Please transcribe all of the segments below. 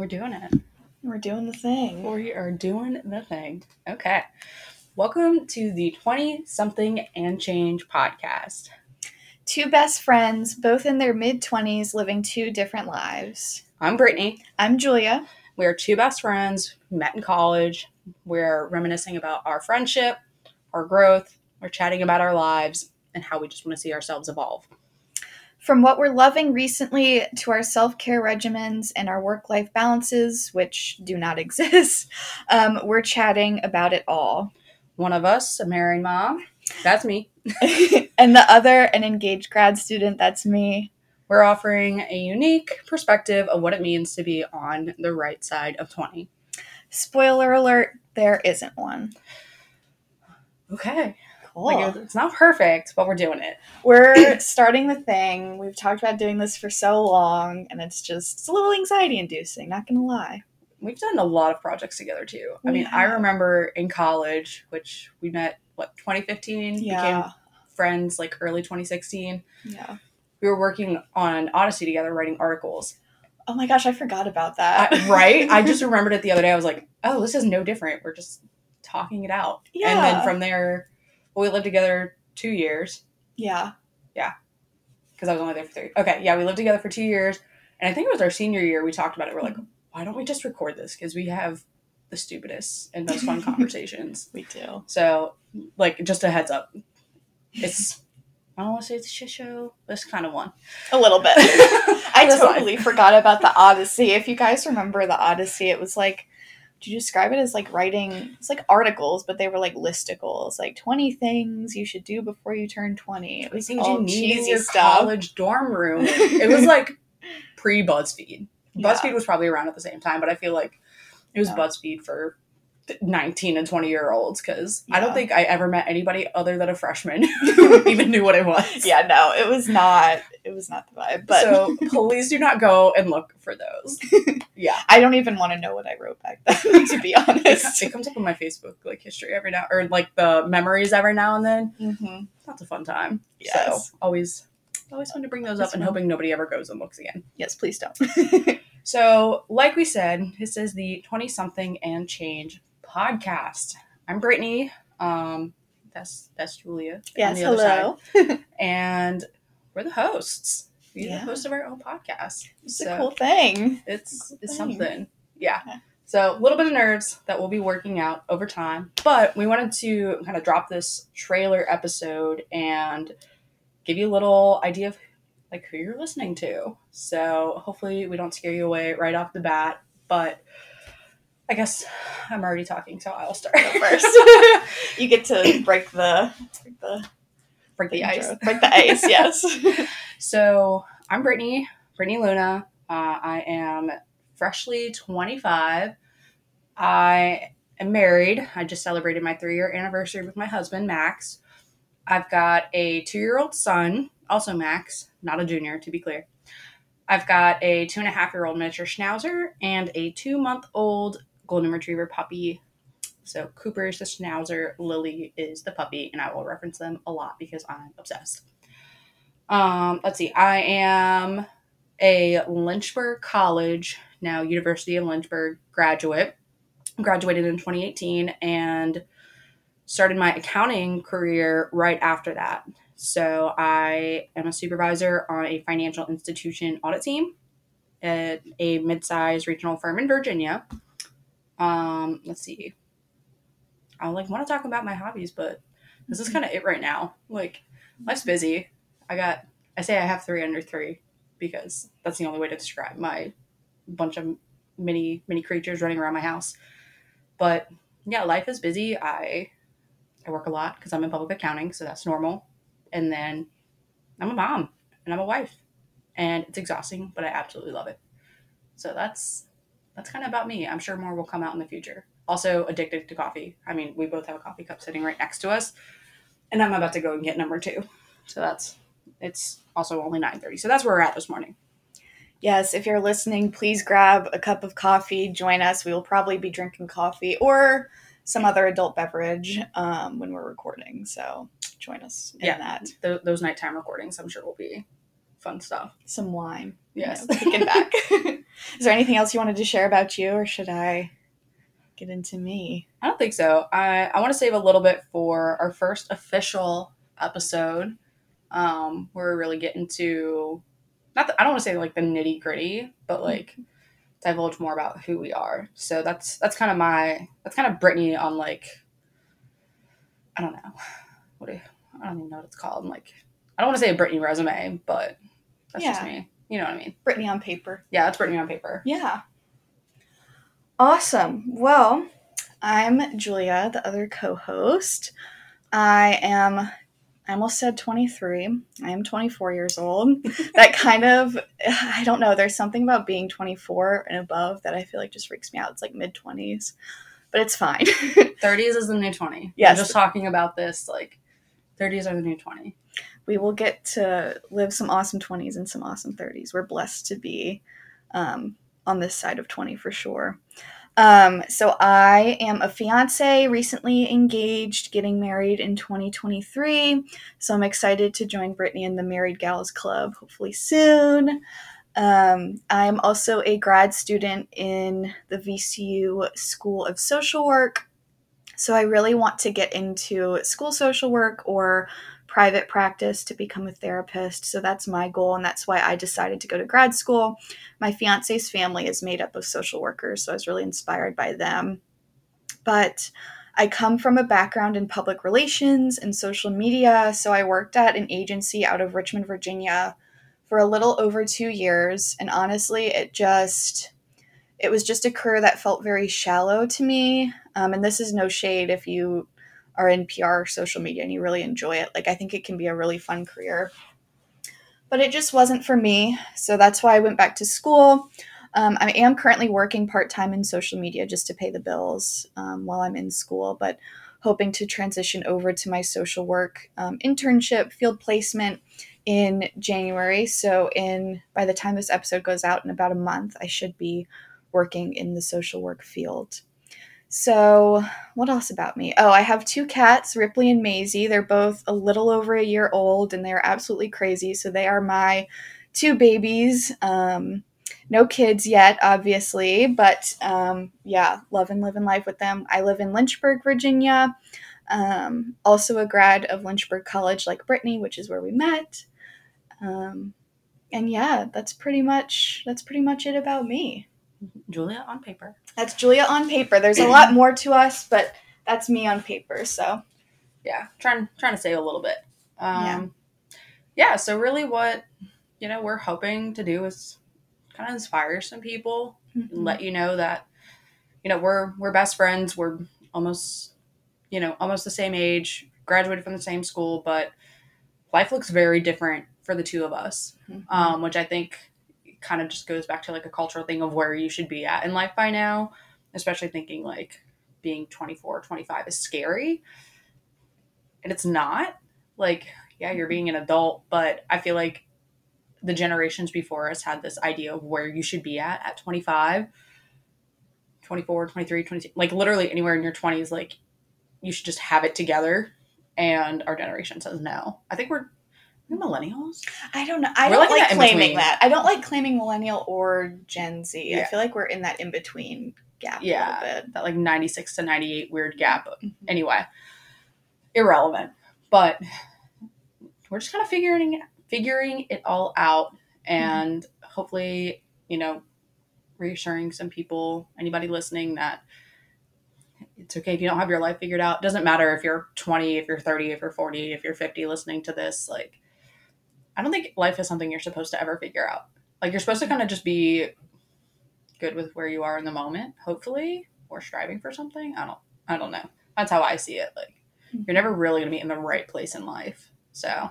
We're doing it. We're doing the thing. We are doing the thing. Okay. Welcome to the 20 something and change podcast. Two best friends, both in their mid 20s, living two different lives. I'm Brittney. I'm Julia. We are two best friends, met in college. We're reminiscing about our friendship, our growth. We're chatting about our lives and how we just want to see ourselves evolve. From what we're loving recently to our self care regimens and our work life balances, which do not exist, um, we're chatting about it all. One of us, a married mom, that's me. and the other, an engaged grad student, that's me. We're offering a unique perspective of what it means to be on the right side of 20. Spoiler alert, there isn't one. Okay. Cool. Like, it's not perfect, but we're doing it. We're starting the thing. We've talked about doing this for so long, and it's just it's a little anxiety inducing, not gonna lie. We've done a lot of projects together too. I We mean, I remember in college, which we met, what, 2015? Became friends like early 2016. Yeah. We were working on Odyssey together, writing articles. Oh my gosh, I forgot about that. I, right? I just remembered it the other day. I was like, oh, this is no different. We're just talking it out. Yeah. And then from there, well, we lived together two years Yeah. Yeah. Because I was only there for three. Okay, yeah, we lived together for two years. And I think it was our senior year we talked about it. We're like, why don't we just record this? Because we have the stupidest and most fun conversations. We do. So, like, just a heads up. It's, I don't want to say it's a shit show, This kind of one. A little bit. I totally forgot about the Odyssey. If you guys remember the Odyssey, it was like would you describe it as like writing it's like articles, but they were like listicles, like twenty things you should do before you turn twenty. It was Things all you need in cheesy your stuff. college dorm room. It was like pre BuzzFeed. Yeah. BuzzFeed was probably around at the same time, but I feel like it was Yeah. BuzzFeed for 19 and 20 year olds because I don't think I ever met anybody other than a freshman who even knew what it was. Yeah, no, it was not it was not the vibe. But so please do not go and look for those. Yeah. I don't even want to know what I wrote back then, to be honest. it comes up in my Facebook like history every now or like the memories every now and then. hmm That's a fun time. Yes. So always always fun to bring those up and hoping nobody ever goes and looks again. Yes, please don't. So, like we said, this is the 20 something and change podcast. I'm Brittney. Um, that's that's Julia. on yes, hello. side. And we're the hosts. We're Yeah. the host of our own podcast. It's so a cool thing. it's cool it's thing. something. Yeah. Yeah. So a little bit of nerves that we'll be working out over time. But we wanted to kind of drop this trailer episode and give you a little idea of like who you're listening to. So hopefully we don't scare you away right off the bat. But I guess I'm already talking, so I'll start first. You get to break the break the, Break the ice. Break the ice, yes. So I'm Brittney, Brittney Luna. Uh, I am freshly 25. I am married. I just celebrated my three year anniversary with my husband, Max. I've got a two year old son, also Max, not a junior, to be clear. I've got a two and a half year old miniature schnauzer and a two month old golden retriever puppy. So Cooper is the schnauzer, Lily is the puppy, and I will reference them a lot because I'm obsessed. Um, let's see. I am a Lynchburg College, now University of Lynchburg graduate. Graduated in 2018 and started my accounting career right after that. So I am a supervisor on a financial institution audit team at a mid-sized regional firm in Virginia. Um, let's see. I like want to talk about my hobbies, but this is kind of it right now. Like life's busy. I got I say I have three under three because that's the only way to describe my bunch of mini mini creatures running around my house. But yeah, life is busy. I I work a lot because I'm in public accounting, so that's normal. And then I'm a mom and I'm a wife, and it's exhausting, but I absolutely love it. So that's that's kind of about me. I'm sure more will come out in the future. Also addicted to coffee. I mean, we both have a coffee cup sitting right next to us, and I'm about to go and get number two. So that's it's also only 9:30. So that's where we're at this morning. Yes, if you're listening, please grab a cup of coffee. Join us. We will probably be drinking coffee or some other adult beverage um, when we're recording. So join us in Yeah. that. Th- those nighttime recordings, I'm sure will be fun stuff. Some wine. you Yes. know, kicking back. Is there anything else you wanted to share about you, or should I get into me? I don't think so. I, I want to save a little bit for our first official episode. Um, where we really getting to not the, I don't want to say like the nitty gritty, but like divulge more about who we are. So that's that's kind of my that's kind of Brittney on like I don't know what do you, I don't even know what it's called. I'm like I don't want to say a Brittney resume, but that's just Yeah. me. You know what I mean? Brittney on paper. Yeah, it's Brittney on paper. Yeah. Awesome. Well, I'm Julia, the other co host. I am, I almost said 23. I am 24 years old. that kind of, I don't know, there's something about being 24 and above that I feel like just freaks me out. It's like mid 20s, but it's fine. 30s is the new 20. Yes. We're just talking about this like 30s are the new 20. We will get to live some awesome 20s and some awesome 30s. We're blessed to be um, on this side of 20 for sure. Um, so I am a fiance, recently engaged, getting married in 2023. So I'm excited to join Brittney in the Married Gals Club, hopefully soon. Um, I'm also a grad student in the VCU School of Social Work. So I really want to get into school social work or private practice to become a therapist. So that's my goal, and that's why I decided to go to grad school. My fiance's family is made up of social workers, so I was really inspired by them. But I come from a background in public relations and social media, so I worked at an agency out of Richmond, Virginia for a little over 2 years, and honestly, it just it was just a career that felt very shallow to me. Um, and this is no shade if you are in PR or social media and you really enjoy it. Like, I think it can be a really fun career. But it just wasn't for me. So that's why I went back to school. Um, I am currently working part time in social media just to pay the bills um, while I'm in school, but hoping to transition over to my social work um, internship, field placement in January. So, in by the time this episode goes out in about a month, I should be working in the social work field. So, what else about me? Oh, I have two cats, Ripley and Maisie. They're both a little over a year old and they're absolutely crazy. So, they are my two babies. Um, no kids yet, obviously, but um, yeah, love and living life with them. I live in Lynchburg, Virginia. Um, also a grad of Lynchburg College, like Brittney, which is where we met. Um, and yeah, that's pretty much that's pretty much it about me. Julia on paper. That's Julia on paper. There's a lot more to us, but that's me on paper. So Yeah, trying trying to save a little bit. Yeah. Um, yeah. So really, what you know we're hoping to do is kind of inspire some people, let you know that you know we're we're best friends. We're almost you know almost the same age, graduated from the same school, but life looks very different for the two of us. Mhm. um, which I think kind of just goes back to like a cultural thing of where you should be at in life by now, especially thinking like being 24, 25 is scary. And it's not. Like, yeah, you're being an adult, but I feel like the generations before us had this idea of where you should be at at 25, 24, 23, 22, like literally anywhere in your 20s, like you should just have it together. And our generation says no. I think we're, we're millennials. I don't know. I We're don't like claiming that. I don't like claiming millennial or Gen Z. I Yeah. feel like we're in that in between gap Yeah. a little bit. that like 96 to 98 weird gap. Mhm. Anyway, irrelevant. But we're just kind of figuring figuring it all out and hopefully, you know, reassuring some people, anybody listening that it's okay if you don't have your life figured out. It doesn't matter if you're 20, if you're 30, if you're 40, if you're 50 listening to this like I don't think life is something you're supposed to ever figure out. Like you're supposed to kind of just be good with where you are in the moment, hopefully, or striving for something. I don't I don't know. That's how I see it. Like hmm. you're never really gonna be in the right place in life. So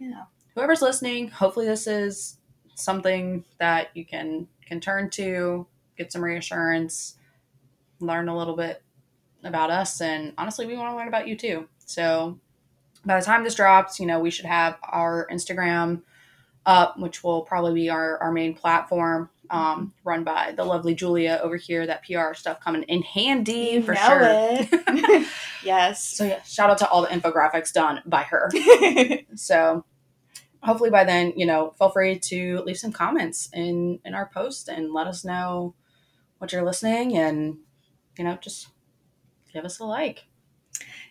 Yeah. whoever's listening, hopefully this is something that you can can turn to, get some reassurance, learn a little bit about us, and honestly, we want to learn about you too. So by the time this drops, you know, we should have our Instagram up, which will probably be our, our main platform, um, run by the lovely Julia over here. That PR stuff coming in handy You for sure. yes. So yeah, shout out to all the infographics done by her. So, hopefully by then, you know, feel free to leave some comments in in our post and let us know what you're listening and you know, just give us a like.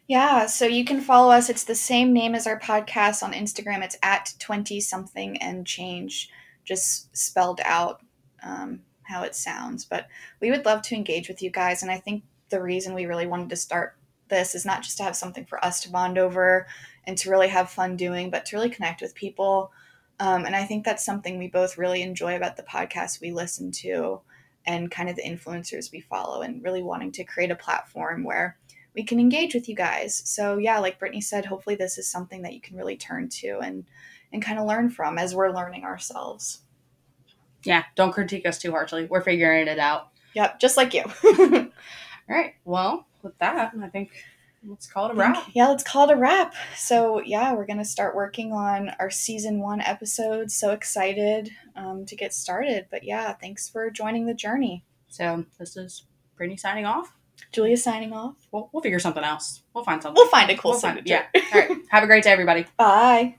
Yeah, so you can follow us. It's the same name as our podcast on Instagram. It's at 20 something and change, just spelled out um, how it sounds. But we would love to engage with you guys. And I think the reason we really wanted to start this is not just to have something for us to bond over and to really have fun doing, but to really connect with people. Um, and I think that's something we both really enjoy about the podcast we listen to and kind of the influencers we follow, and really wanting to create a platform where we can engage with you guys. So yeah, like Brittney said, hopefully this is something that you can really turn to and and kind of learn from as we're learning ourselves. Yeah, don't critique us too harshly. We're figuring it out. Yep, just like you. All right. Well, with that, I think let's call it a wrap. Yeah, let's call it a wrap. So yeah, we're gonna start working on our season one episodes. So excited um, to get started. But yeah, thanks for joining the journey. So this is Brittney signing off. Julia signing off. We'll, we'll figure something else. We'll find something. We'll find a cool We'll find- signature. yeah. All right. Have a great day, everybody. Bye.